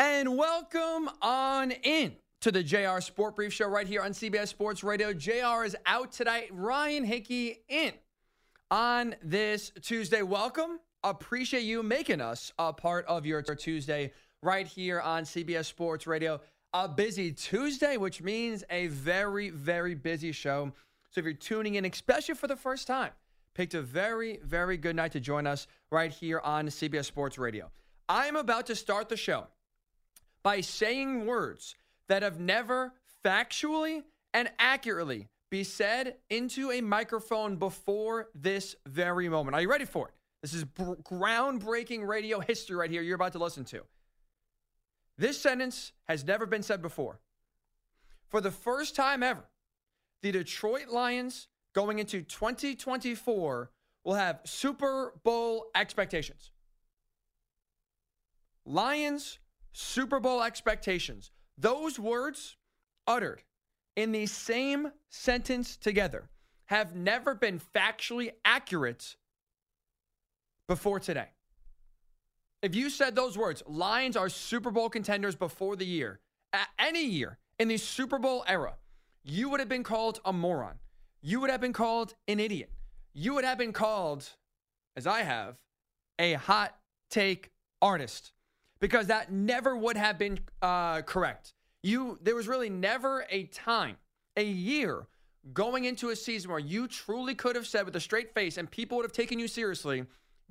And welcome on in to the JR Sport Brief Show right here on CBS Sports Radio. JR is out tonight. Ryan Hickey in on this Tuesday. Welcome. Appreciate you making us a part of your Tuesday right here on CBS Sports Radio. A busy Tuesday, which means a very, very busy show. So if you're tuning in, especially for the first time, picked a very, very good night to join us right here on CBS Sports Radio. I'm about to start the show by saying words that have never factually and accurately be said into a microphone before this very moment. Are you ready for it? This is br- groundbreaking radio history right here you're about to listen to. This sentence has never been said before. For the first time ever, the Detroit Lions going into 2024 will have Super Bowl expectations. Lions Super Bowl expectations. Those words uttered in the same sentence together have never been factually accurate before today. If you said those words, Lions are Super Bowl contenders before the year, any year in the Super Bowl era, you would have been called a moron. You would have been called an idiot. You would have been called, as I have, a hot take artist because that never would have been uh, correct. You there was really never a time, a year going into a season where you truly could have said with a straight face and people would have taken you seriously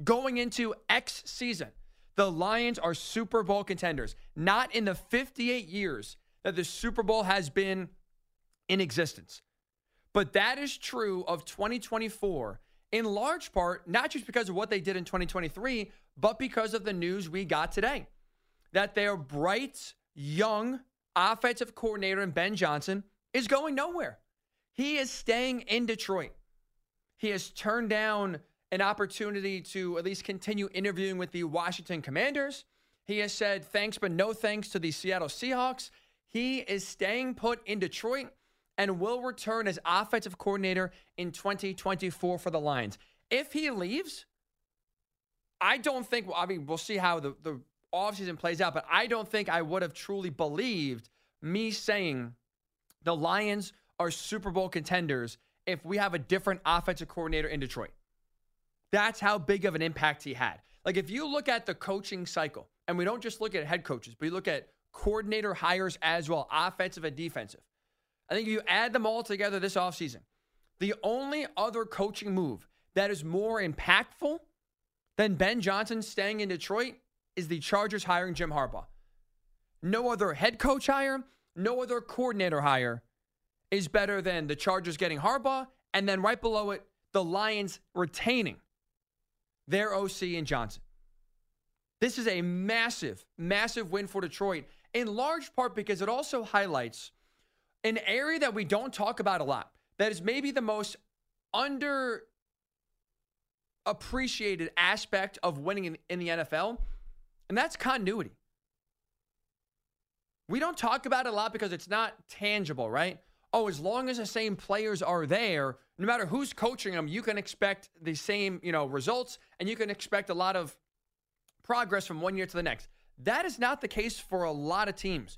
going into X season. The Lions are Super Bowl contenders. Not in the 58 years that the Super Bowl has been in existence. But that is true of 2024 in large part, not just because of what they did in 2023, but because of the news we got today that their bright, young offensive coordinator in Ben Johnson is going nowhere. He is staying in Detroit. He has turned down an opportunity to at least continue interviewing with the Washington Commanders. He has said thanks, but no thanks to the Seattle Seahawks. He is staying put in Detroit and will return as offensive coordinator in 2024 for the Lions. If he leaves, I don't think, I mean, we'll see how the, the offseason plays out, but I don't think I would have truly believed me saying the Lions are Super Bowl contenders if we have a different offensive coordinator in Detroit. That's how big of an impact he had. Like if you look at the coaching cycle, and we don't just look at head coaches, but you look at coordinator hires as well, offensive and defensive. I think if you add them all together this offseason, the only other coaching move that is more impactful than Ben Johnson staying in Detroit is the Chargers hiring Jim Harbaugh. No other head coach hire, no other coordinator hire is better than the Chargers getting Harbaugh, and then right below it, the Lions retaining their OC and Johnson. This is a massive, massive win for Detroit, in large part because it also highlights an area that we don't talk about a lot. That is maybe the most under appreciated aspect of winning in, in the NFL and that's continuity. We don't talk about it a lot because it's not tangible, right? Oh, as long as the same players are there, no matter who's coaching them, you can expect the same, you know, results and you can expect a lot of progress from one year to the next. That is not the case for a lot of teams.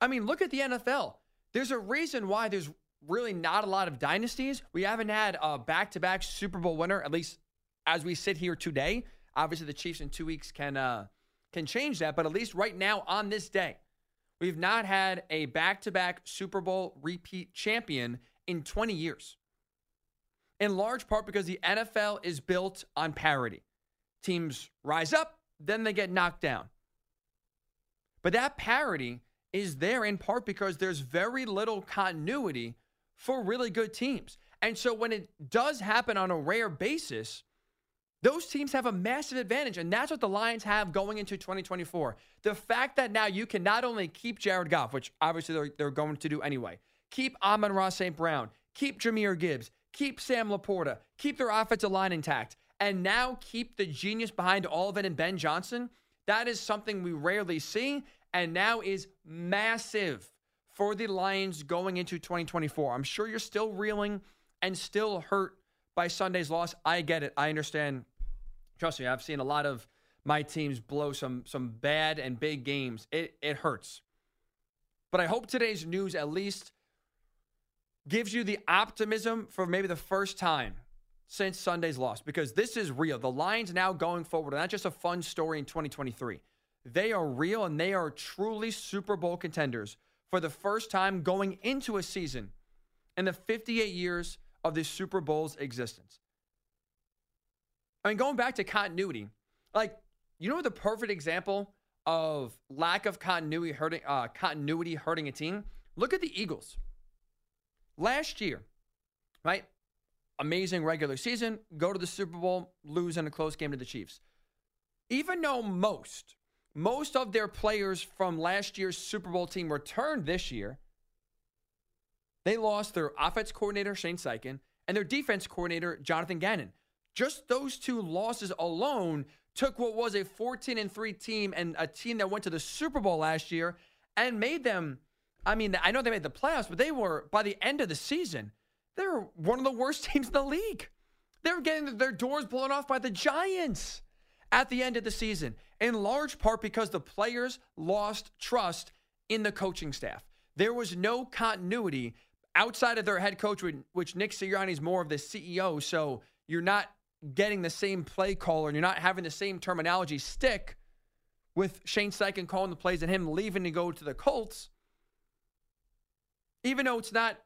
I mean, look at the NFL. There's a reason why there's really not a lot of dynasties. We haven't had a back-to-back Super Bowl winner, at least as we sit here today. Obviously, the Chiefs in two weeks can uh, can change that, but at least right now on this day, we've not had a back-to-back Super Bowl repeat champion in 20 years. In large part because the NFL is built on parity. Teams rise up, then they get knocked down. But that parity is there in part because there's very little continuity for really good teams. And so when it does happen on a rare basis, those teams have a massive advantage, and that's what the Lions have going into 2024. The fact that now you can not only keep Jared Goff, which obviously they're, they're going to do anyway, keep Amon-Ra St. Brown, keep Jahmyr Gibbs, keep Sam LaPorta, keep their offensive line intact, and now keep the genius behind all of it in Ben Johnson, that is something we rarely see, and now is massive for the Lions going into 2024. I'm sure you're still reeling and still hurt by Sunday's loss. I get it. I understand Trust me, I've seen a lot of my teams blow some some bad and big games. It it hurts. But I hope today's news at least gives you the optimism for maybe the first time since Sunday's loss because this is real. The Lions now going forward are not just a fun story in 2023. They are real and they are truly Super Bowl contenders for the first time going into a season in the 58 years of the Super Bowl's existence. I mean, going back to continuity, like, you know the perfect example of lack of continuity hurting uh, continuity hurting a team? Look at the Eagles. Last year, right? Amazing regular season, go to the Super Bowl, lose in a close game to the Chiefs. Even though most, most of their players from last year's Super Bowl team returned this year, they lost their offense coordinator, Shane Steichen, and their defense coordinator, Jonathan Gannon. Just those two losses alone took what was a 14 and 3 team and a team that went to the Super Bowl last year and made them I mean, I know they made the playoffs, but they were by the end of the season, they were one of the worst teams in the league. They were getting their doors blown off by the Giants at the end of the season, in large part because the players lost trust in the coaching staff. There was no continuity outside of their head coach, which Nick Sirianni is more of the CEO. So you're not getting the same play caller and you're not having the same terminology stick with Shane Steichen calling the plays and him leaving to go to the Colts. Even though it's not,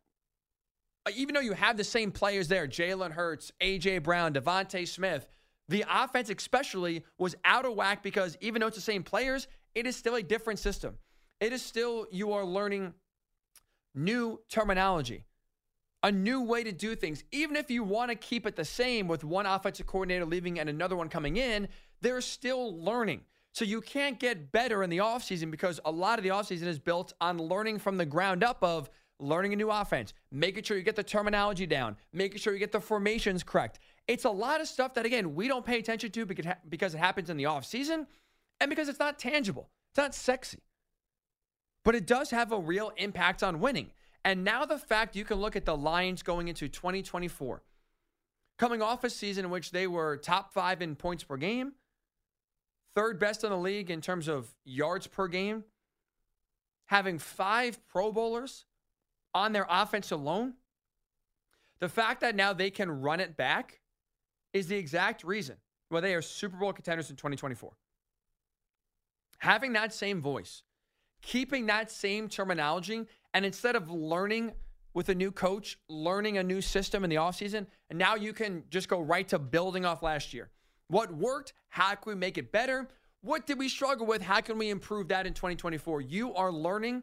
even though you have the same players there, Jalen Hurts, AJ Brown, DeVonta Smith, the offense especially was out of whack because even though it's the same players, it is still a different system. It is still, you are learning new terminology, a new way to do things. Even if you want to keep it the same with one offensive coordinator leaving and another one coming in, they're still learning. So you can't get better in the offseason because a lot of the offseason is built on learning from the ground up of learning a new offense, making sure you get the terminology down, making sure you get the formations correct. It's a lot of stuff that, again, we don't pay attention to because, it happens in the offseason and because it's not tangible. It's not sexy but it does have a real impact on winning. And now the fact you can look at the Lions going into 2024, coming off a season in which they were top five in points per game, third best in the league in terms of yards per game, having five Pro Bowlers on their offense alone. The fact that now they can run it back is the exact reason why they are Super Bowl contenders in 2024. Having that same voice, keeping that same terminology and instead of learning with a new coach, learning a new system in the offseason, and now you can just go right to building off last year. What worked? How can we make it better? What did we struggle with? How can we improve that in 2024? You are learning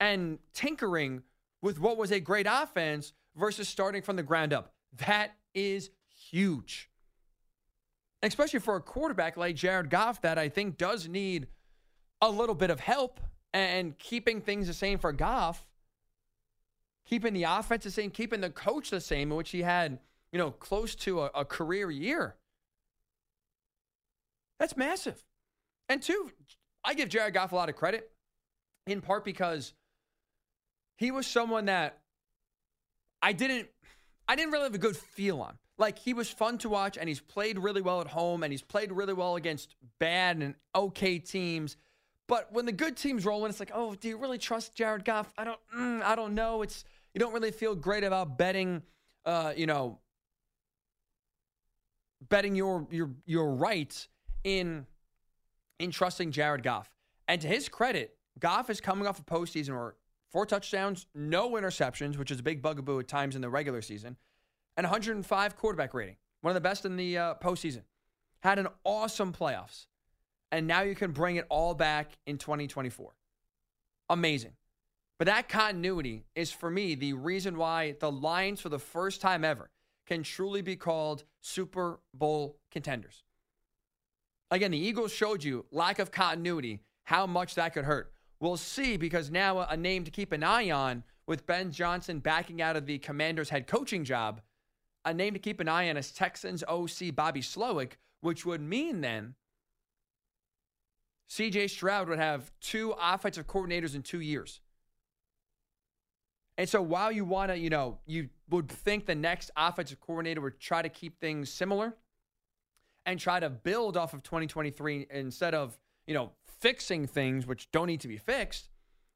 and tinkering with what was a great offense versus starting from the ground up. That is huge. Especially for a quarterback like Jared Goff that I think does need a little bit of help and keeping things the same for Goff, keeping the offense the same, keeping the coach the same, in which he had, you know, close to a, a career year. That's massive. And two, I give Jared Goff a lot of credit, in part because he was someone that I didn't I didn't really have a good feel on. Like he was fun to watch and he's played really well at home and he's played really well against bad and okay teams. But when the good teams roll in, it's like, oh, do you really trust Jared Goff? I don't, mm, I don't know. It's you don't really feel great about betting, uh, you know, betting your your your rights in in trusting Jared Goff. And to his credit, Goff is coming off a postseason where four touchdowns, no interceptions, which is a big bugaboo at times in the regular season, and 105 quarterback rating, one of the best in the uh, postseason. Had an awesome playoffs and now you can bring it all back in 2024. Amazing. But that continuity is for me the reason why the Lions, for the first time ever, can truly be called Super Bowl contenders. Again, the Eagles showed you lack of continuity, how much that could hurt. We'll see because now a name to keep an eye on with Ben Johnson backing out of the Commanders' head coaching job. A name to keep an eye on is Texans OC Bobby Slowik, which would mean then CJ Stroud would have two offensive coordinators in two years. And so while you want to, you know, you would think the next offensive coordinator would try to keep things similar and try to build off of 2023 instead of, you know, fixing things which don't need to be fixed.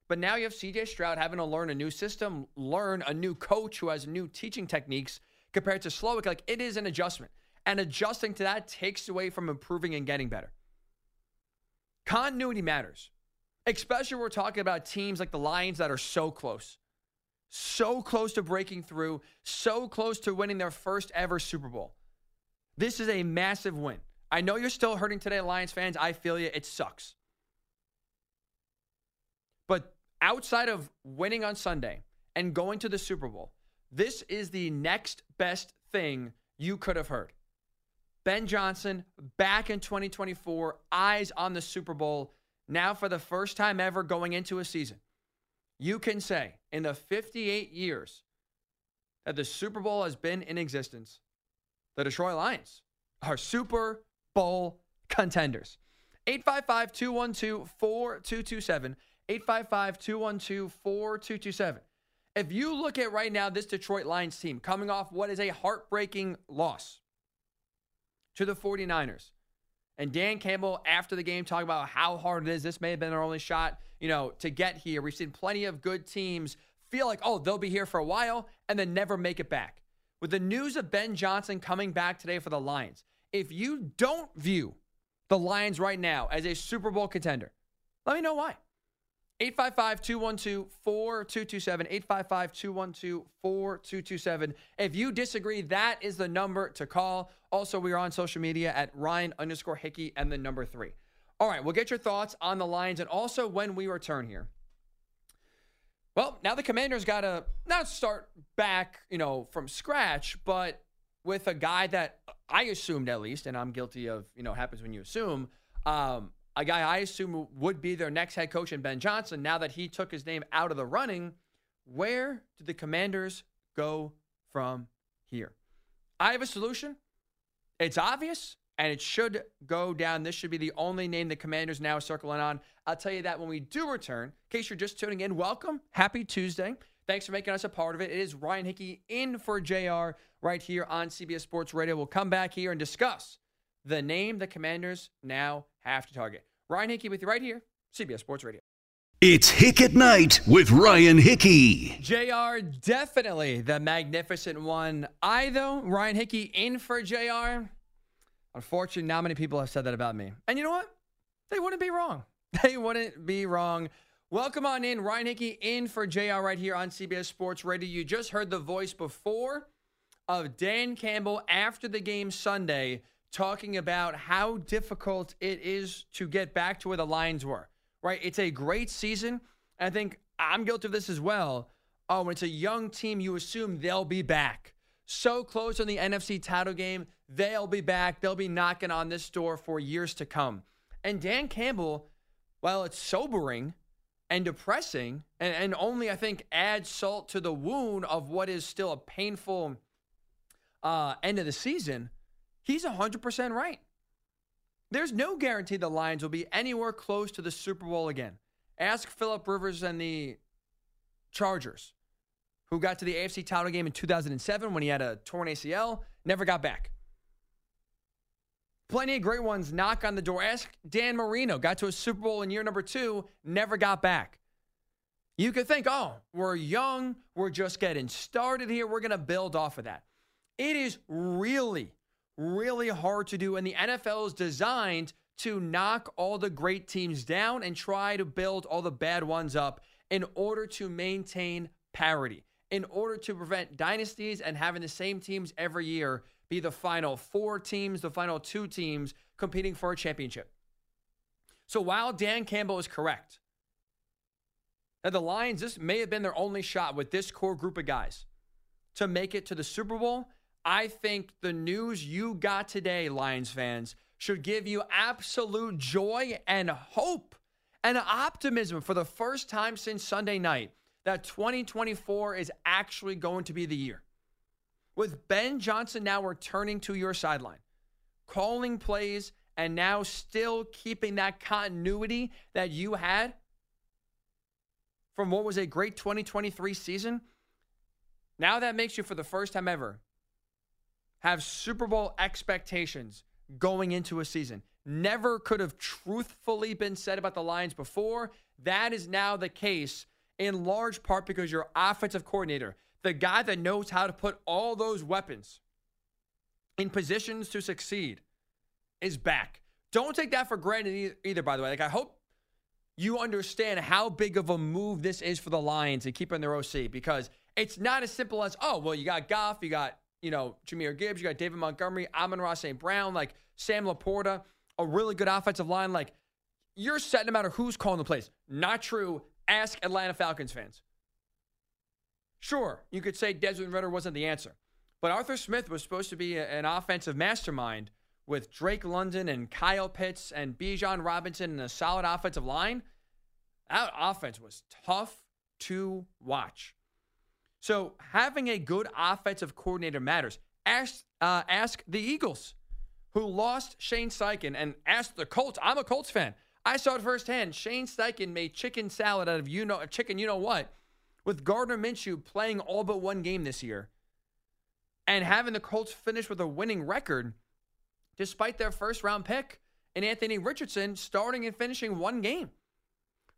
But now you have CJ Stroud having to learn a new system, learn a new coach who has new teaching techniques compared to Slowik. Like it is an adjustment. And adjusting to that takes away from improving and getting better. Continuity matters, especially when we're talking about teams like the Lions that are so close, so close to breaking through, so close to winning their first ever Super Bowl. This is a massive win. I know you're still hurting today, Lions fans. I feel you. It sucks. But outside of winning on Sunday and going to the Super Bowl, this is the next best thing you could have heard. Ben Johnson back in 2024, eyes on the Super Bowl. Now, for the first time ever going into a season, you can say in the 58 years that the Super Bowl has been in existence, the Detroit Lions are Super Bowl contenders. 855 212 4227. 855 212 4227. If you look at right now this Detroit Lions team coming off what is a heartbreaking loss to the 49ers. And Dan Campbell, after the game, talking about how hard it is. This may have been their only shot, you know, to get here. We've seen plenty of good teams feel like, oh, they'll be here for a while and then never make it back. With the news of Ben Johnson coming back today for the Lions, if you don't view the Lions right now as a Super Bowl contender, let me know why. 855 212 4227. 855 212 4227. If you disagree, that is the number to call. Also, we are on social media at Ryan underscore Hickey and the number three. All right, we'll get your thoughts on the Lions and also when we return here. Well, now the Commanders got to not start back, you know, from scratch, but with a guy that I assumed at least, and I'm guilty of, you know, happens when you assume, um, a guy I assume would be their next head coach in Ben Johnson, now that he took his name out of the running, where do the commanders go from here? I have a solution. It's obvious and it should go down. This should be the only name the commanders now circling on. I'll tell you that when we do return. In case you're just tuning in, welcome. Happy Tuesday. Thanks for making us a part of it. It is Ryan Hickey in for JR right here on CBS Sports Radio. We'll come back here and discuss the name the commanders now have to target. Ryan Hickey with you right here, CBS Sports Radio. It's Hick at Night with Ryan Hickey. JR, definitely the magnificent one. I, though, Ryan Hickey in for JR. Unfortunately, not many people have said that about me. And you know what? They wouldn't be wrong. They wouldn't be wrong. Welcome on in. Ryan Hickey in for JR right here on CBS Sports Radio. You just heard the voice before of Dan Campbell after the game Sunday talking about how difficult it is to get back to where the Lions were, right? It's a great season. I think I'm guilty of this as well. Oh, when it's a young team, you assume they'll be back. So close on the NFC title game, they'll be back. They'll be knocking on this door for years to come. And Dan Campbell, while it's sobering and depressing, and, and only, I think, adds salt to the wound of what is still a painful uh, end of the season, He's 100% right. There's no guarantee the Lions will be anywhere close to the Super Bowl again. Ask Philip Rivers and the Chargers, who got to the AFC title game in 2007 when he had a torn ACL, never got back. Plenty of great ones knock on the door. Ask Dan Marino, got to a Super Bowl in year number two, never got back. You could think, oh, we're young, we're just getting started here, we're going to build off of that. It is really really hard to do. And the NFL is designed to knock all the great teams down and try to build all the bad ones up in order to maintain parity, in order to prevent dynasties and having the same teams every year be the final four teams, the final two teams competing for a championship. So while Dan Campbell is correct that the Lions, this may have been their only shot with this core group of guys to make it to the Super Bowl I think the news you got today, Lions fans, should give you absolute joy and hope and optimism for the first time since Sunday night that 2024 is actually going to be the year. With Ben Johnson now returning to your sideline, calling plays, and now still keeping that continuity that you had from what was a great 2023 season, now that makes you, for the first time ever, have Super Bowl expectations going into a season. Never could have truthfully been said about the Lions before. That is now the case in large part because your offensive coordinator, the guy that knows how to put all those weapons in positions to succeed, is back. Don't take that for granted either, by the way. Like, I hope you understand how big of a move this is for the Lions and keeping their OC because it's not as simple as, oh, well, you got Goff, you got, you know, Jahmyr Gibbs, you got David Montgomery, Amon-Ra St. Brown, like Sam LaPorta, a really good offensive line. Like, you're set no matter who's calling the plays. Not true. Ask Atlanta Falcons fans. Sure, you could say Desmond Ridder wasn't the answer, but Arthur Smith was supposed to be an offensive mastermind with Drake London and Kyle Pitts and Bijan Robinson and a solid offensive line. That offense was tough to watch. So having a good offensive coordinator matters. Ask, uh, ask the Eagles, who lost Shane Steichen, and ask the Colts. I'm a Colts fan. I saw it firsthand. Shane Steichen made chicken salad out of you know chicken, you know what, with Gardner Minshew playing all but one game this year, and having the Colts finish with a winning record, despite their first round pick and Anthony Richardson starting and finishing one game.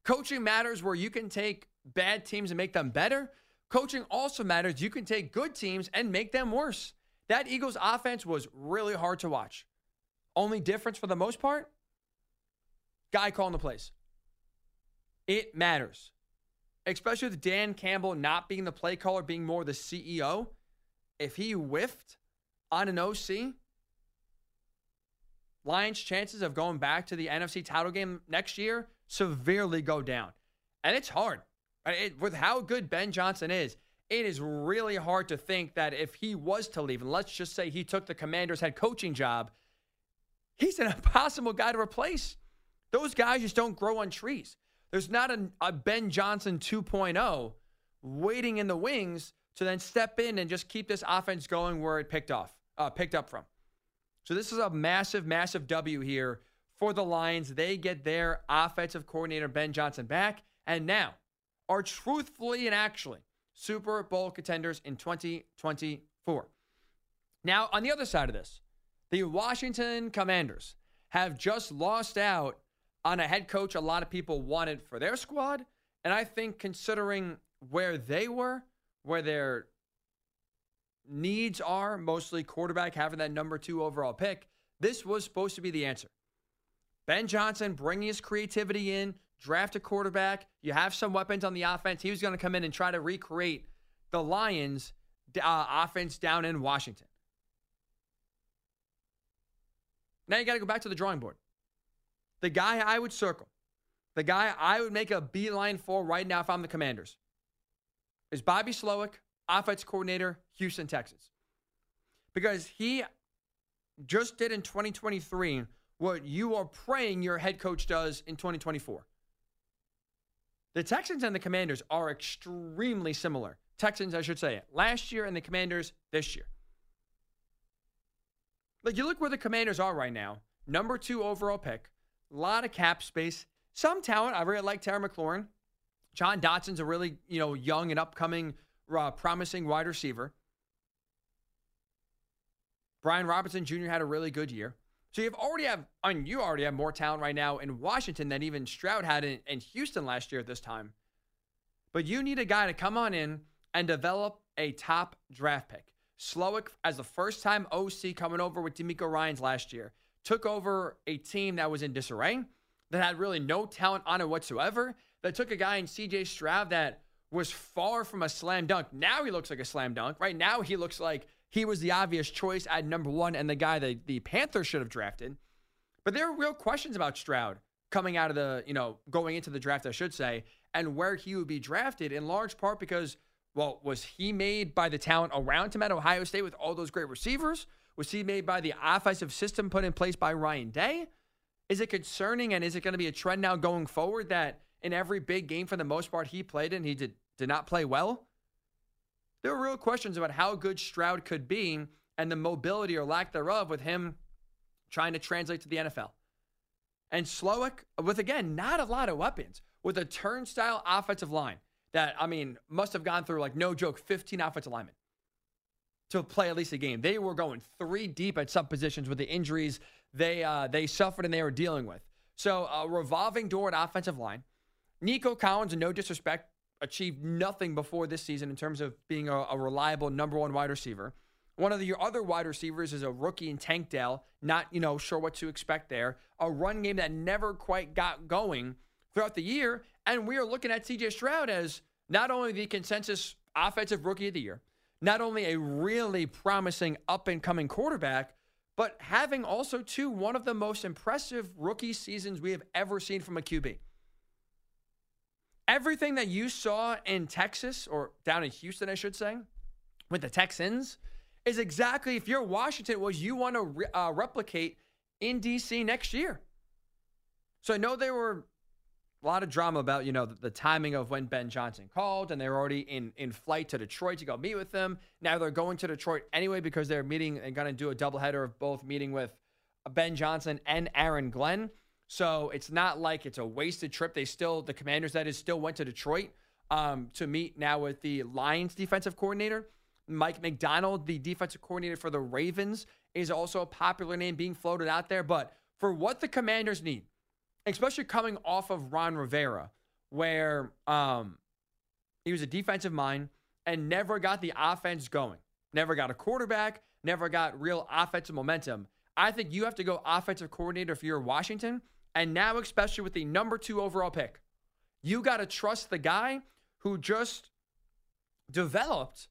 Coaching matters where you can take bad teams and make them better. Coaching also matters. You can take good teams and make them worse. That Eagles offense was really hard to watch. Only difference for the most part guy calling the plays. It matters, especially with Dan Campbell not being the play caller, being more the CEO. If he whiffed on an OC, Lions' chances of going back to the NFC title game next year severely go down. And it's hard. It, with how good Ben Johnson is, it is really hard to think that if he was to leave, and let's just say he took the commander's head coaching job, he's an impossible guy to replace. Those guys just don't grow on trees. There's not a, a Ben Johnson 2.0 waiting in the wings to then step in and just keep this offense going where it picked off, uh, picked up from. So this is a massive, massive W here for the Lions. They get their offensive coordinator Ben Johnson back, and now are truthfully and actually Super Bowl contenders in 2024. Now, on the other side of this, the Washington Commanders have just lost out on a head coach a lot of people wanted for their squad. And I think considering where they were, where their needs are, mostly quarterback having that number two overall pick, this was supposed to be the answer. Ben Johnson bringing his creativity in, draft a quarterback. You have some weapons on the offense. He was going to come in and try to recreate the Lions' uh, offense down in Washington. Now you got to go back to the drawing board. The guy I would circle, the guy I would make a beeline for right now if I'm the Commanders, is Bobby Slowik, offense coordinator, Houston Texas. Because he just did in 2023 what you are praying your head coach does in 2024. The Texans and the Commanders are extremely similar. Texans, I should say, last year and the Commanders this year. Like you look where the Commanders are right now, number two overall pick, a lot of cap space, some talent. I really like Terry McLaurin. Jahan Dotson's a really you know young and upcoming, uh, promising wide receiver. Brian Robinson Jr. had a really good year. So you've already have, I mean, you already have more talent right now in Washington than even Stroud had in, in Houston last year at this time. But you need a guy to come on in and develop a top draft pick. Slowik, as the first time OC coming over with DeMeco Ryans last year, took over a team that was in disarray, that had really no talent on it whatsoever, that took a guy in CJ Stroud that was far from a slam dunk. Now he looks like a slam dunk. Right now he looks like he was the obvious choice at number one and the guy that the Panthers should have drafted. But there are real questions about Stroud coming out of the, you know, going into the draft, I should say, and where he would be drafted in large part because, well, was he made by the talent around him at Ohio State with all those great receivers? Was he made by the offensive system put in place by Ryan Day? Is it concerning and is it going to be a trend now going forward that in every big game for the most part he played in, he did, did not play well? There were real questions about how good Stroud could be and the mobility or lack thereof with him trying to translate to the NFL. And Slowik, with again, not a lot of weapons, with a turnstile offensive line that, I mean, must have gone through like no joke, 15 offensive linemen to play at least a game. They were going three deep at some positions with the injuries they uh, they suffered and they were dealing with. So a revolving door at offensive line. Nico Collins, no disrespect, achieved nothing before this season in terms of being a, a reliable number one wide receiver. One of the, your other wide receivers is a rookie in Tank Dell, not you know sure what to expect there. A run game that never quite got going throughout the year, and we are looking at C.J. Stroud as not only the consensus offensive rookie of the year, not only a really promising up and coming quarterback, but having also too one of the most impressive rookie seasons we have ever seen from a QB. Everything that you saw in Texas or down in Houston, I should say, with the Texans is exactly if you're Washington, was you want to re- uh, replicate in DC next year. So I know there were a lot of drama about you know the, the, timing of when Ben Johnson called, and they were already in in flight to Detroit to go meet with them. Now they're going to Detroit anyway because they're meeting and going to do a doubleheader of both meeting with Ben Johnson and Aaron Glenn. So it's not like it's a wasted trip. They still the Commanders that is still went to Detroit um, to meet now with the Lions defensive coordinator. Mike Macdonald, the defensive coordinator for the Ravens, is also a popular name being floated out there. But for what the Commanders need, especially coming off of Ron Rivera, where um, he was a defensive mind and never got the offense going, never got a quarterback, never got real offensive momentum. I think you have to go offensive coordinator if you're Washington. And now, especially with the number two overall pick, you got to trust the guy who just developed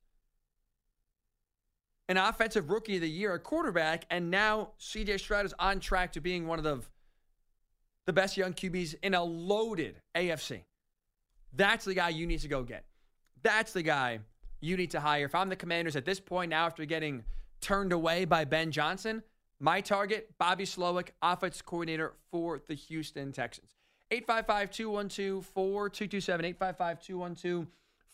an offensive rookie of the year, a quarterback, and now CJ Stroud is on track to being one of the, the best young QBs in a loaded AFC. That's the guy you need to go get. That's the guy you need to hire. If I'm the commanders at this point now, after getting turned away by Ben Johnson, my target, Bobby Slowik, offense coordinator for the Houston Texans. 855 212 4227. 855 212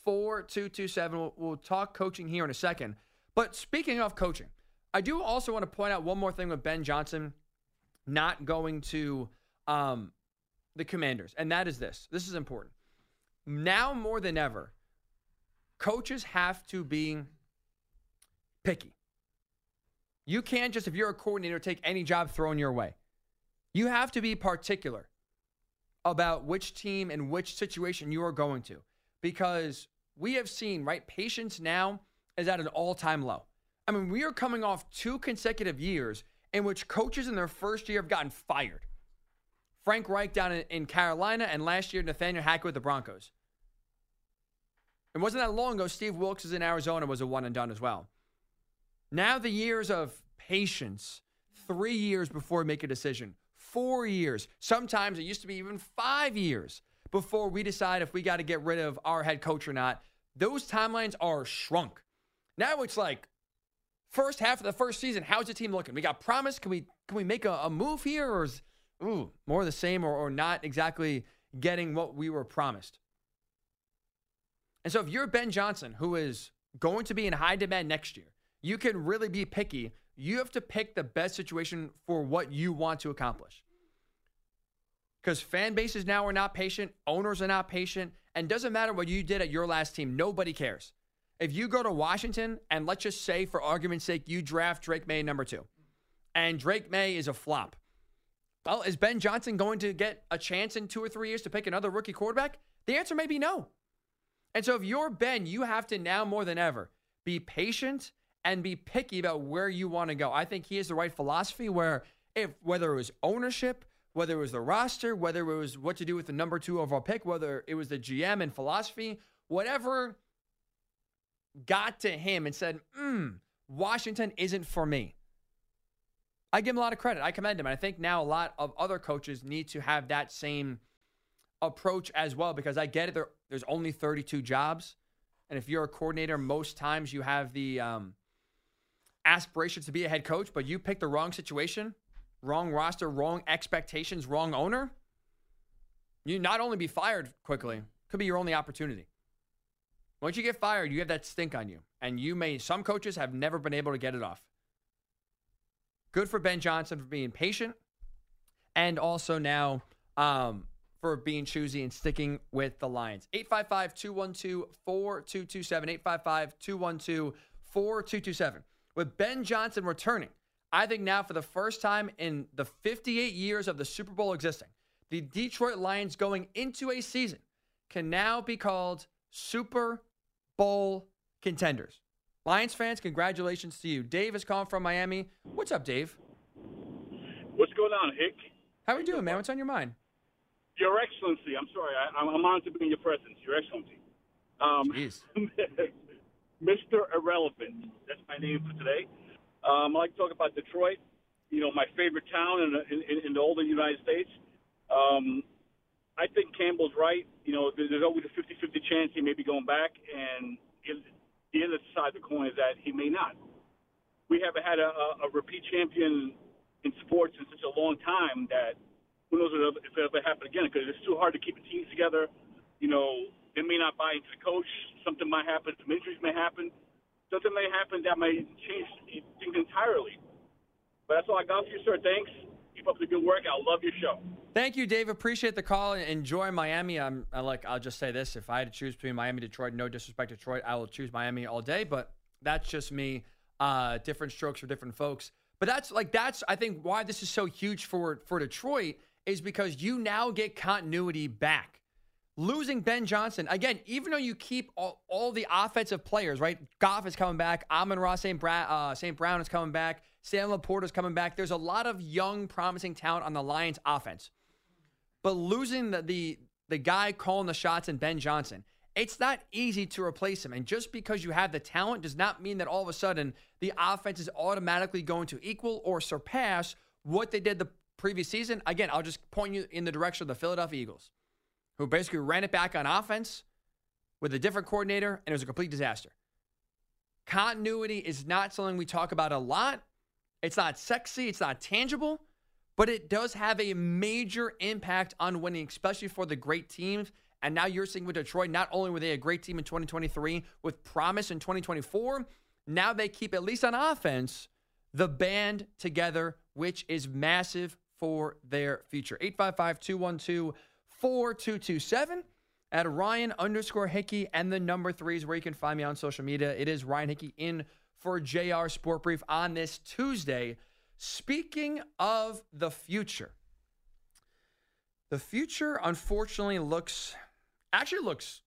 4227. We'll talk coaching here in a second. But speaking of coaching, I do also want to point out one more thing with Ben Johnson not going to um, the Commanders, and that is this. This is important. Now more than ever, coaches have to be picky. You can't just, if you're a coordinator, take any job thrown your way. You have to be particular about which team and which situation you are going to because we have seen, right, patience now is at an all time low. I mean, we are coming off two consecutive years in which coaches in their first year have gotten fired. Frank Reich down in, in Carolina, and last year, Nathaniel Hackett with the Broncos. It wasn't that long ago, Steve Wilks in Arizona was a one and done as well. Now, the years of patience, three years before we make a decision, four years, sometimes it used to be even five years before we decide if we got to get rid of our head coach or not. Those timelines are shrunk. Now it's like first half of the first season. How's the team looking? We got promise. Can we can we make a, a move here, or is ooh more the same, or, or not exactly getting what we were promised? And so, if you're Ben Johnson, who is going to be in high demand next year, you can really be picky. You have to pick the best situation for what you want to accomplish. Because fan bases now are not patient, owners are not patient, and doesn't matter what you did at your last team, nobody cares. If you go to Washington and let's just say, for argument's sake, you draft Drake Maye number two, and Drake Maye is a flop. Well, is Ben Johnson going to get a chance in two or three years to pick another rookie quarterback? The answer may be no. And so if you're Ben, you have to now more than ever be patient and be picky about where you want to go. I think he has the right philosophy where if whether it was ownership, whether it was the roster, whether it was what to do with the number two overall pick, whether it was the GM and philosophy, whatever got to him and said, hmm, Washington isn't for me. I give him a lot of credit. I commend him. And I think now a lot of other coaches need to have that same approach as well because I get it. There, there's only 32 jobs. And if you're a coordinator, most times you have the um, aspirations to be a head coach, but you pick the wrong situation, wrong roster, wrong expectations, wrong owner. You not only be fired quickly, could be your only opportunity. Once you get fired, you have that stink on you. And you may, some coaches have never been able to get it off. Good for Ben Johnson for being patient and also now um, for being choosy and sticking with the Lions. 855 212 4227. 855 212 4227. With Ben Johnson returning, I think now, for the first time in the 58 years of the Super Bowl existing, the Detroit Lions going into a season can now be called Super Bowl contenders. Lions fans, congratulations to you. Dave is calling from Miami. What's up, Dave? What's going on, Hick? How are you doing, man? What's on your mind? Your Excellency, I'm sorry, I, I'm honored to be in your presence. Your Excellency. Um, Jeez. Mr. Irrelevant. That's my name for today. Um, I like to talk about Detroit, you know, my favorite town in, in, in the United States. Um, I think Campbell's right. You know, there's always a 50 50 chance he may be going back, and the- the other side of the coin is that he may not. We haven't had a, a, repeat champion in sports in such a long time that who knows if it'll ever happen again because it's too hard to keep a team together. You know, they may not buy into the coach. Something might happen. Some injuries may happen. Something may happen that may change things entirely. But that's all I got for you, sir. Thanks. Keep up the good work. I love your show. Thank you, Dave. Appreciate the call. Enjoy Miami. I'm I like. I'll just say this: if I had to choose between Miami, Detroit, no disrespect Detroit, I will choose Miami all day. But that's just me. Uh, different strokes for different folks. But that's like that's I think why this is so huge for for Detroit is because you now get continuity back. Losing Ben Johnson again, even though you keep all, all the offensive players, right? Goff is coming back. Amon-Ra St. Brown, uh, St. Brown is coming back. Sam Laporta is coming back. There's a lot of young, promising talent on the Lions offense. But losing the, the the guy calling the shots in Ben Johnson, it's not easy to replace him. And just because you have the talent does not mean that all of a sudden the offense is automatically going to equal or surpass what they did the previous season. Again, I'll just point you in the direction of the Philadelphia Eagles, who basically ran it back on offense with a different coordinator, and it was a complete disaster. Continuity is not something we talk about a lot. It's not sexy, it's not tangible, but it does have a major impact on winning, especially for the great teams. And now you're seeing with Detroit, not only were they a great team in 2023 with promise in 2024, now they keep, at least on offense, the band together, which is massive for their future. 855 212 4227 at Ryan underscore Hickey and the number three is where you can find me on social media. It is Ryan Hickey in for JR Sport Brief on this Tuesday. Speaking of the future, the future unfortunately looks actually looks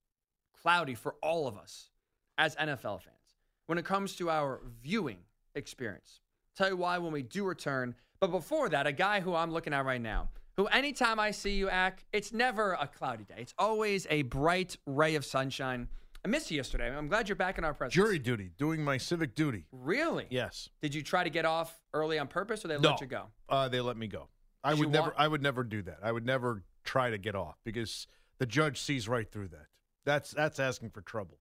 cloudy for all of us as NFL fans when it comes to our viewing experience. Tell you why when we do return. But before that, a guy who I'm looking at right now, who anytime I see you act, it's never a cloudy day. It's always a bright ray of sunshine. I missed you yesterday. I'm glad you're back in our presence. Jury duty, doing my civic duty. Really? Yes. Did you try to get off early on purpose or they no. let you go? Uh, they let me go. I Did would never. want- I would never do that. I would never try to get off because the judge sees right through that. That's that's asking for trouble.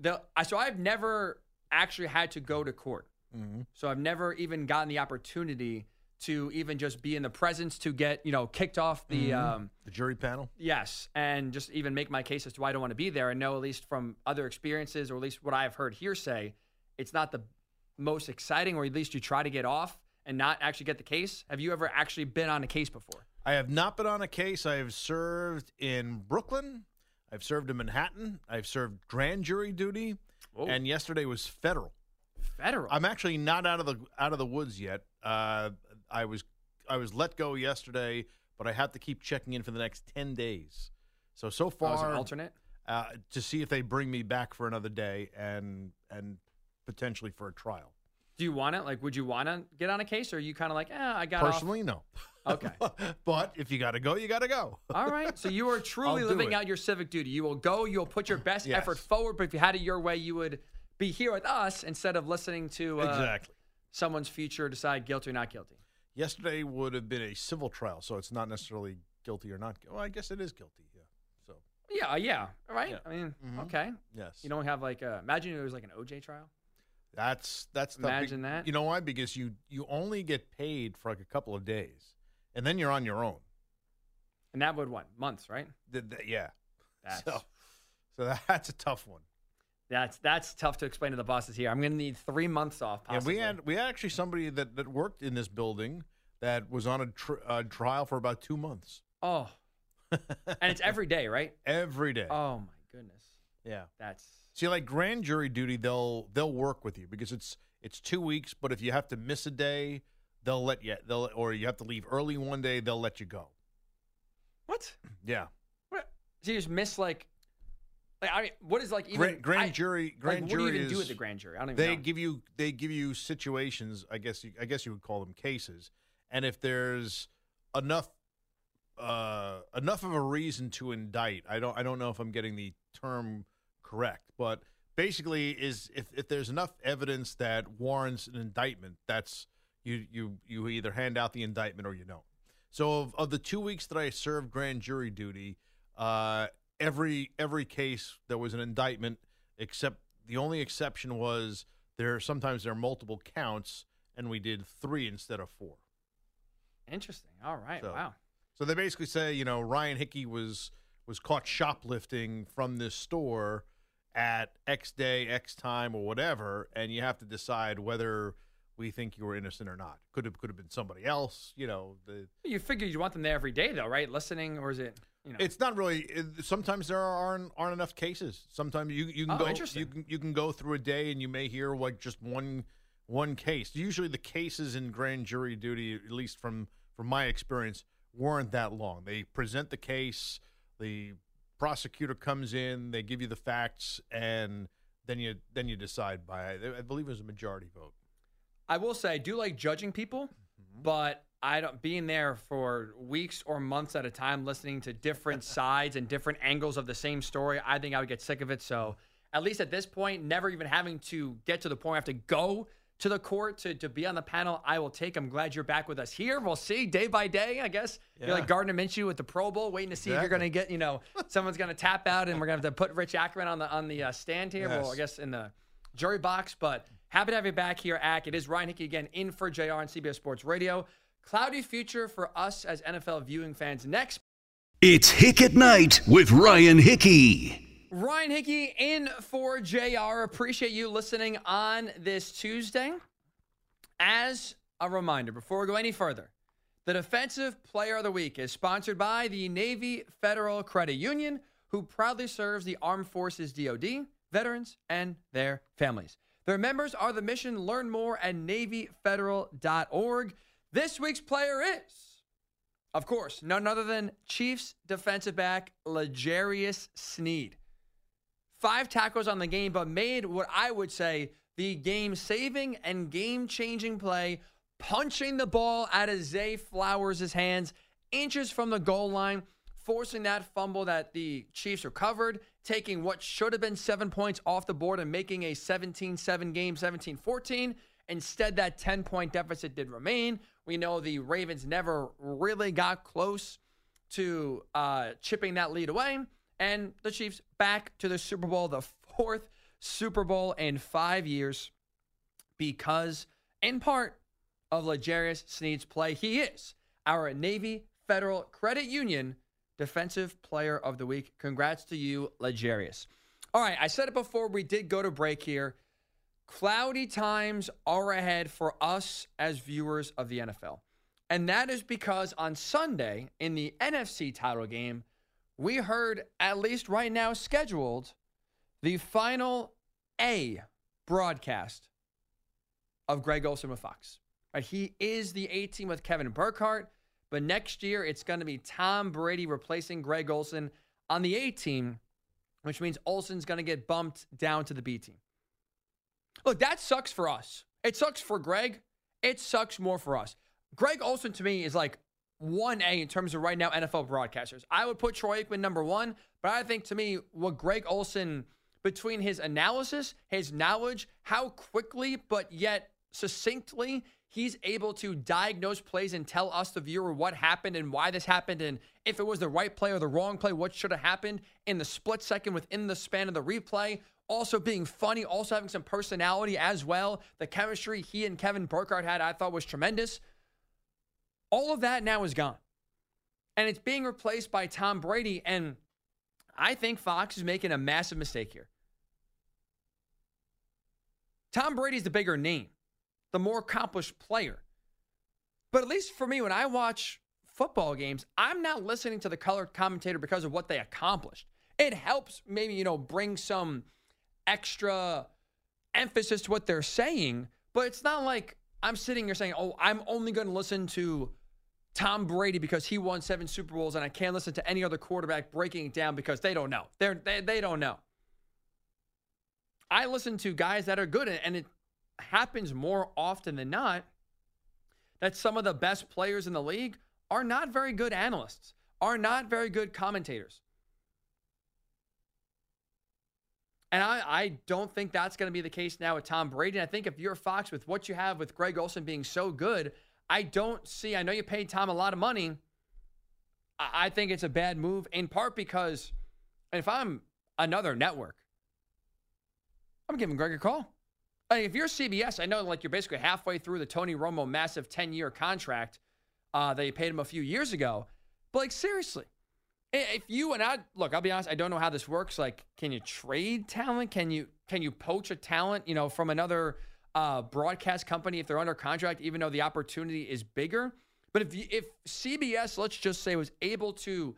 The, so I've never actually had to go to court. Mm-hmm. So I've never even gotten the opportunity to even just be in the presence to get, you know, kicked off the um, The jury panel. Yes, and just even make my case as to why I don't want to be there. And know at least from other experiences, or at least what I've heard hearsay, it's not the most exciting, or at least you try to get off and not actually get the case. Have you ever actually been on a case before? I have not been on a case. I have served in Brooklyn. I've served in Manhattan. I've served grand jury duty, and yesterday was federal. Federal. I'm actually not out of the out of the woods yet. Uh, I was I was let go yesterday, but I have to keep checking in for the next ten days. So so Oh, far, an alternate. uh, to see if they bring me back for another day and and potentially for a trial. Do you want it? Like, would you want to get on a case, or are you kind of like, eh, I got off? Personally, no. Okay. but if you got to go, you got to go. All right. So you are truly living it. out your civic duty. You will go. You will put your best Yes. effort forward. But if you had it your way, you would be here with us instead of listening to uh, exactly. someone's future decide guilty or not guilty. Yesterday would have been a civil trial, so it's not necessarily guilty or not. Well, I guess it is guilty. Yeah. So Yeah. Yeah. Right. Yeah. I mean, Mhm. okay. yes, You don't have like a, imagine it was like an OJ trial. that's that's the Imagine that. You know why? Because you you only get paid for like a couple of days, and then you're on your own. And that would what? Months, right? Th- th- yeah. That's So, so that's a tough one. That's that's tough to explain to the bosses here. I'm gonna need three months off. Yeah, we had we had actually somebody that, that worked in this building that was on a tr- uh, trial for about two months. Oh. and it's every day, right? Every day. Oh my goodness. yeah. That's See, like grand jury duty, they'll they'll work with you because it's it's two weeks, but if you have to miss a day, they'll let you. They'll or you have to leave early one day, they'll let you go. What? Yeah, What? So you just miss like, like I mean, what is like even grand, grand jury. like, Grand what jury do you even do is- the grand jury? I don't even they know. give you they give you situations i guess you, i guess you would call them cases and if there's enough uh enough of a reason to indict i don't i don't know if i'm getting the term correct but basically is if if there's enough evidence that warrants an indictment that's you you you either hand out the indictment or you don't so of, of the two weeks that i served grand jury duty uh every every case there was an indictment except the only exception was there sometimes there are multiple counts and we did three instead of four Interesting. All right. So- wow. so they basically say you know ryan hickey was was caught shoplifting from this store at x day x time or whatever and you have to decide whether we think you were innocent or not could have could have been somebody else you know the You figure you want them there every day, though, right? Listening, or is it? You know, It's not really. it- Sometimes there aren't aren't enough cases. Sometimes you you can Oh, go you can you can go through a day and you may hear like just one one case. Usually the cases in grand jury duty, at least from from my experience, weren't that long. They present the case, the prosecutor comes in, they give you the facts, and then you then you decide by I believe it was a majority vote. I will say I do like judging people, Mm-hmm. but I don't being there for weeks or months at a time, listening to different sides and different angles of the same story. I think I would get sick of it. So at least at this point, never even having to get to the point where I have to go to the court to, to be on the panel, I will take. I'm glad you're back with us here. We'll see day by day, I guess. You're like Yeah. Gardner Minshew with the Pro Bowl, waiting to see if you're going to get, you know, someone's going to tap out and we're going to have to put Rich Ackerman on the on the uh, stand here. Well, I guess in the jury box, but happy to have you back here, Ack. It is Ryan Hickey again in for JR on CBS Sports Radio. Cloudy future for us as NFL viewing fans. Next, It's Hick at Night with Ryan Hickey. Ryan Hickey in for JR. Appreciate you listening on this Tuesday. As a reminder, before we go any further, the Defensive Player of the Week is sponsored by the Navy Federal Credit Union, who proudly serves the Armed Forces DoD, veterans, and their families. Their members are the mission. Learn more at NavyFederal.org. This week's player is, of course, none other than Chiefs defensive back L'Jarius Sneed five tackles on the game, but made what I would say the game saving and game changing play, punching the ball out of Zay Flowers' hands, inches from the goal line, forcing that fumble that the Chiefs recovered, taking what should have been seven points off the board and making a 17 7 game, 17 14. Instead, that 10 point deficit did remain. We know the Ravens never really got close to uh, chipping that lead away. And the Chiefs back to the Super Bowl, the fourth Super Bowl in five years, because in part of L'Jarius Sneed's play, he is our Navy Federal Credit Union Defensive Player of the Week. Congrats to you, L'Jarius. All right, I said it before we did go to break here. Cloudy times are ahead for us as viewers of the NFL. And that is because on Sunday in the NFC title game, we heard, at least right now scheduled, the final A broadcast of Greg Olsen with Fox. Right, he is the A team with Kevin Burkhardt, but next year it's going to be Tom Brady replacing Greg Olsen on the A team, which means Olsen's going to get bumped down to the B team. Look, that sucks for us. It sucks for Greg. It sucks more for us. Greg Olsen to me is like 1A in terms of right now NFL broadcasters. I would put Troy Aikman number one, but I think to me, what Greg Olsen, between his analysis, his knowledge, how quickly but yet succinctly he's able to diagnose plays and tell us, the viewer, what happened and why this happened and if it was the right play or the wrong play, what should have happened in the split second within the span of the replay. Also being funny, also having some personality as well. The chemistry he and Kevin Burkhardt had, I thought was tremendous. All of that now is gone. And it's being replaced by Tom Brady. And I think Fox is making a massive mistake here. Tom Brady's the bigger name, the more accomplished player. But at least for me, when I watch football games, I'm not listening to the colored commentator because of what they accomplished. It helps maybe, you know, bring some extra emphasis to what they're saying. But it's not like I'm sitting here saying, "Oh, I'm only going to listen to Tom Brady because he won seven Super Bowls, and I can't listen to any other quarterback breaking it down because they don't know. They're, they they don't know." I listen to guys that are good, and it happens more often than not that some of the best players in the league are not very good analysts, are not very good commentators. And I, I don't think that's going to be the case now with Tom Brady. And I think if you're Fox with what you have with Greg Olsen being so good, I don't see, I know you paid Tom a lot of money. I, I think it's a bad move in part because if I'm another network, I'm giving Greg a call. Like if you're CBS, I know like you're basically halfway through the Tony Romo massive 10 year contract uh, that you paid him a few years ago. But like seriously, if you and I look, I'll be honest, I don't know how this works. Like, can you trade talent? Can you can you poach a talent, you know, from another uh, broadcast company if they're under contract, even though the opportunity is bigger? But if if CBS, let's just say, was able to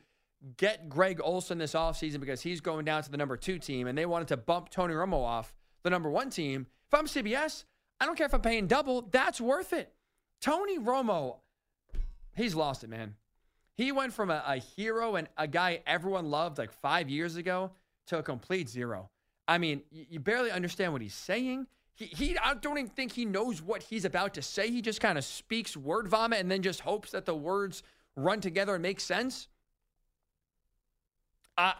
get Greg Olsen this offseason because he's going down to the number two team and they wanted to bump Tony Romo off the number one team, if I'm CBS, I don't care if I'm paying double, that's worth it. Tony Romo, he's lost it, man. He went from a, a, hero and a guy everyone loved like five years ago to a complete zero. I mean, you, you barely understand what he's saying. He, he, I don't even think he knows what he's about to say. He just kind of speaks word vomit and then just hopes that the words run together and make sense. Uh,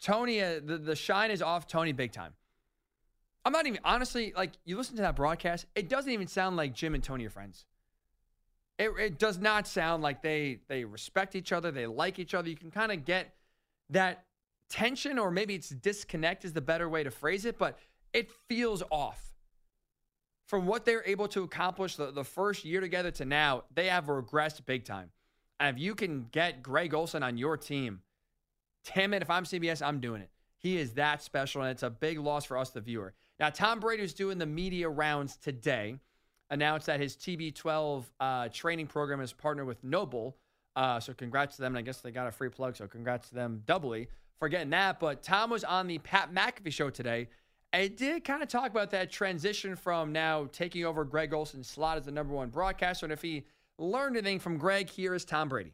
Tony, uh, the, the shine is off Tony big time. I'm not even honestly like you listen to that broadcast. It doesn't even sound like Jim and Tony are friends. It, it does not sound like they they respect each other. They like each other. You can kind of get that tension, or maybe it's disconnect is the better way to phrase it. But it feels off from what they're able to accomplish the, the first year together to now. They have regressed big time. And if you can get Greg Olsen on your team, damn it, if I'm CBS, I'm doing it. He is that special, and it's a big loss for us, the viewer. Now, Tom Brady is doing the media rounds today. Announced that his TB12 uh, training program is partnered with NOBULL. Uh, so congrats to them. And I guess they got a free plug. So congrats to them doubly for getting that. But Tom was on the Pat McAfee show today. And did kind of talk about that transition from now taking over Greg Olsen's slot as the number one broadcaster. And if he learned anything from Greg, here is Tom Brady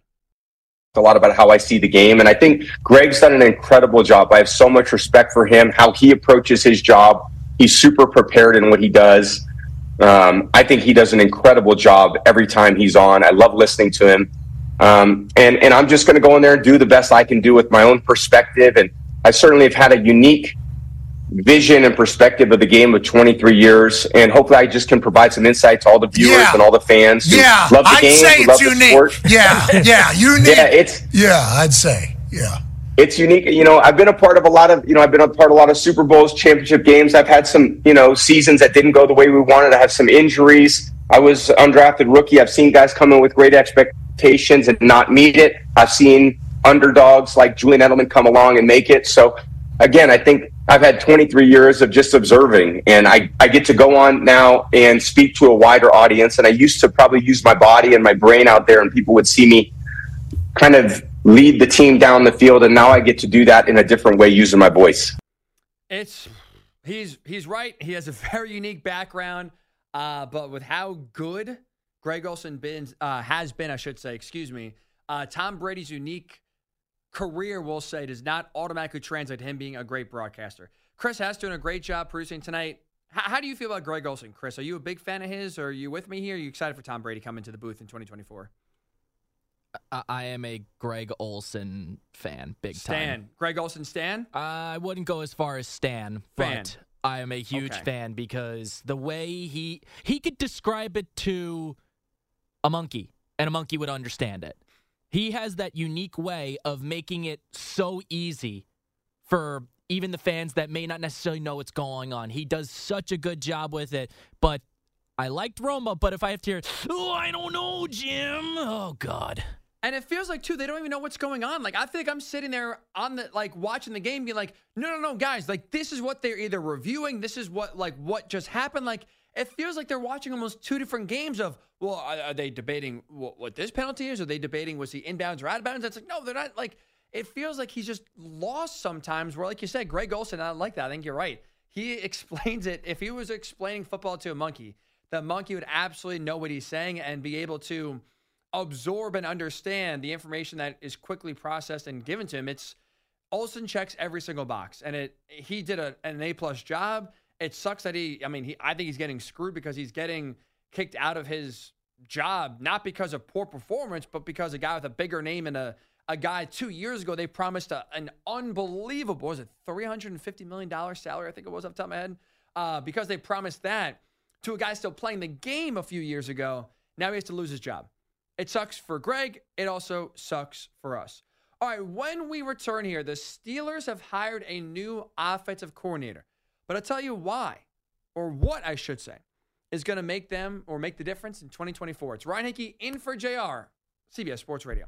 a lot about how I see the game. And I think Greg's done an incredible job. I have so much respect for him, how he approaches his job, He's super prepared in what he does. Um, I think he does an incredible job every time he's on. I love listening to him. Um, and, and I'm just going to go in there and do the best I can do with my own perspective. And I certainly have had a unique vision and perspective of the game of 23 years. And hopefully I just can provide some insight to all the viewers yeah. and all the fans yeah. love the I'd game, say it's love unique. the sport. Yeah, yeah, unique. yeah, it's, yeah, I'd say, yeah it's unique. You know, I've been a part of a lot of, you know, I've been a part of a lot of Super Bowls, championship games. I've had some, you know, seasons that didn't go the way we wanted. I have some injuries. I was undrafted rookie. I've seen guys come in with great expectations and not meet it. I've seen underdogs like Julian Edelman come along and make it. So again, I think I've had 23 years of just observing and I, I get to go on now and speak to a wider audience. And I used to probably use my body and my brain out there and people would see me kind of lead the team down the field, and now I get to do that in a different way using my voice. It's he's he's right. He has a very unique background, uh, but with how good Greg Olsen been, uh, has been, I should say, excuse me, uh, Tom Brady's unique career, we'll say, does not automatically translate to him being a great broadcaster. Chris has doing a great job producing tonight. H- how do you feel about Greg Olsen, Chris? Are you a big fan of his, or are you with me here? Are you excited for Tom Brady coming to the booth in 2024? I am a Greg Olsen fan, big time. Stan. time. Greg Olsen, Stan? Uh, I wouldn't go as far as Stan, fan. but I am a huge okay. fan because the way he he could describe it to a monkey, and a monkey would understand it. He has that unique way of making it so easy for even the fans that may not necessarily know what's going on. He does such a good job with it, but I liked Romo, but if I have to hear, oh, I don't know, Jim. Oh, God. And it feels like too they don't even know what's going on. Like I feel like I'm sitting there on the like watching the game, being like, no, no, no, guys, like this is what they're either reviewing. This is what like what just happened. Like it feels like they're watching almost two different games of. Well, are, are they debating what, what, this penalty is? Are they debating was he inbounds or outbounds? It's like no, they're not. Like it feels like he's just lost sometimes. Where like you said, Greg Olsen, I like that. I think you're right. he explains it. If he was explaining football to a monkey, the monkey would absolutely know what he's saying and be able to absorb and understand the information that is quickly processed and given to him. It's Olsen checks every single box, and it he did a, an A plus job. It sucks that he. I mean, he. I think he's getting screwed because he's getting kicked out of his job not because of poor performance, but because a guy with a bigger name and a a guy two years ago they promised a, an unbelievable was it three hundred and fifty million dollars salary I think it was off the top of my head uh, because they promised that to a guy still playing the game a few years ago. Now he has to lose his job. It sucks for Greg. It also sucks for us. All right, when we return here, the Steelers have hired a new offensive coordinator. But I'll tell you why, or what I should say, is going to make them or make the difference in 2024. It's Ryan Hickey in for JR, CBS Sports Radio.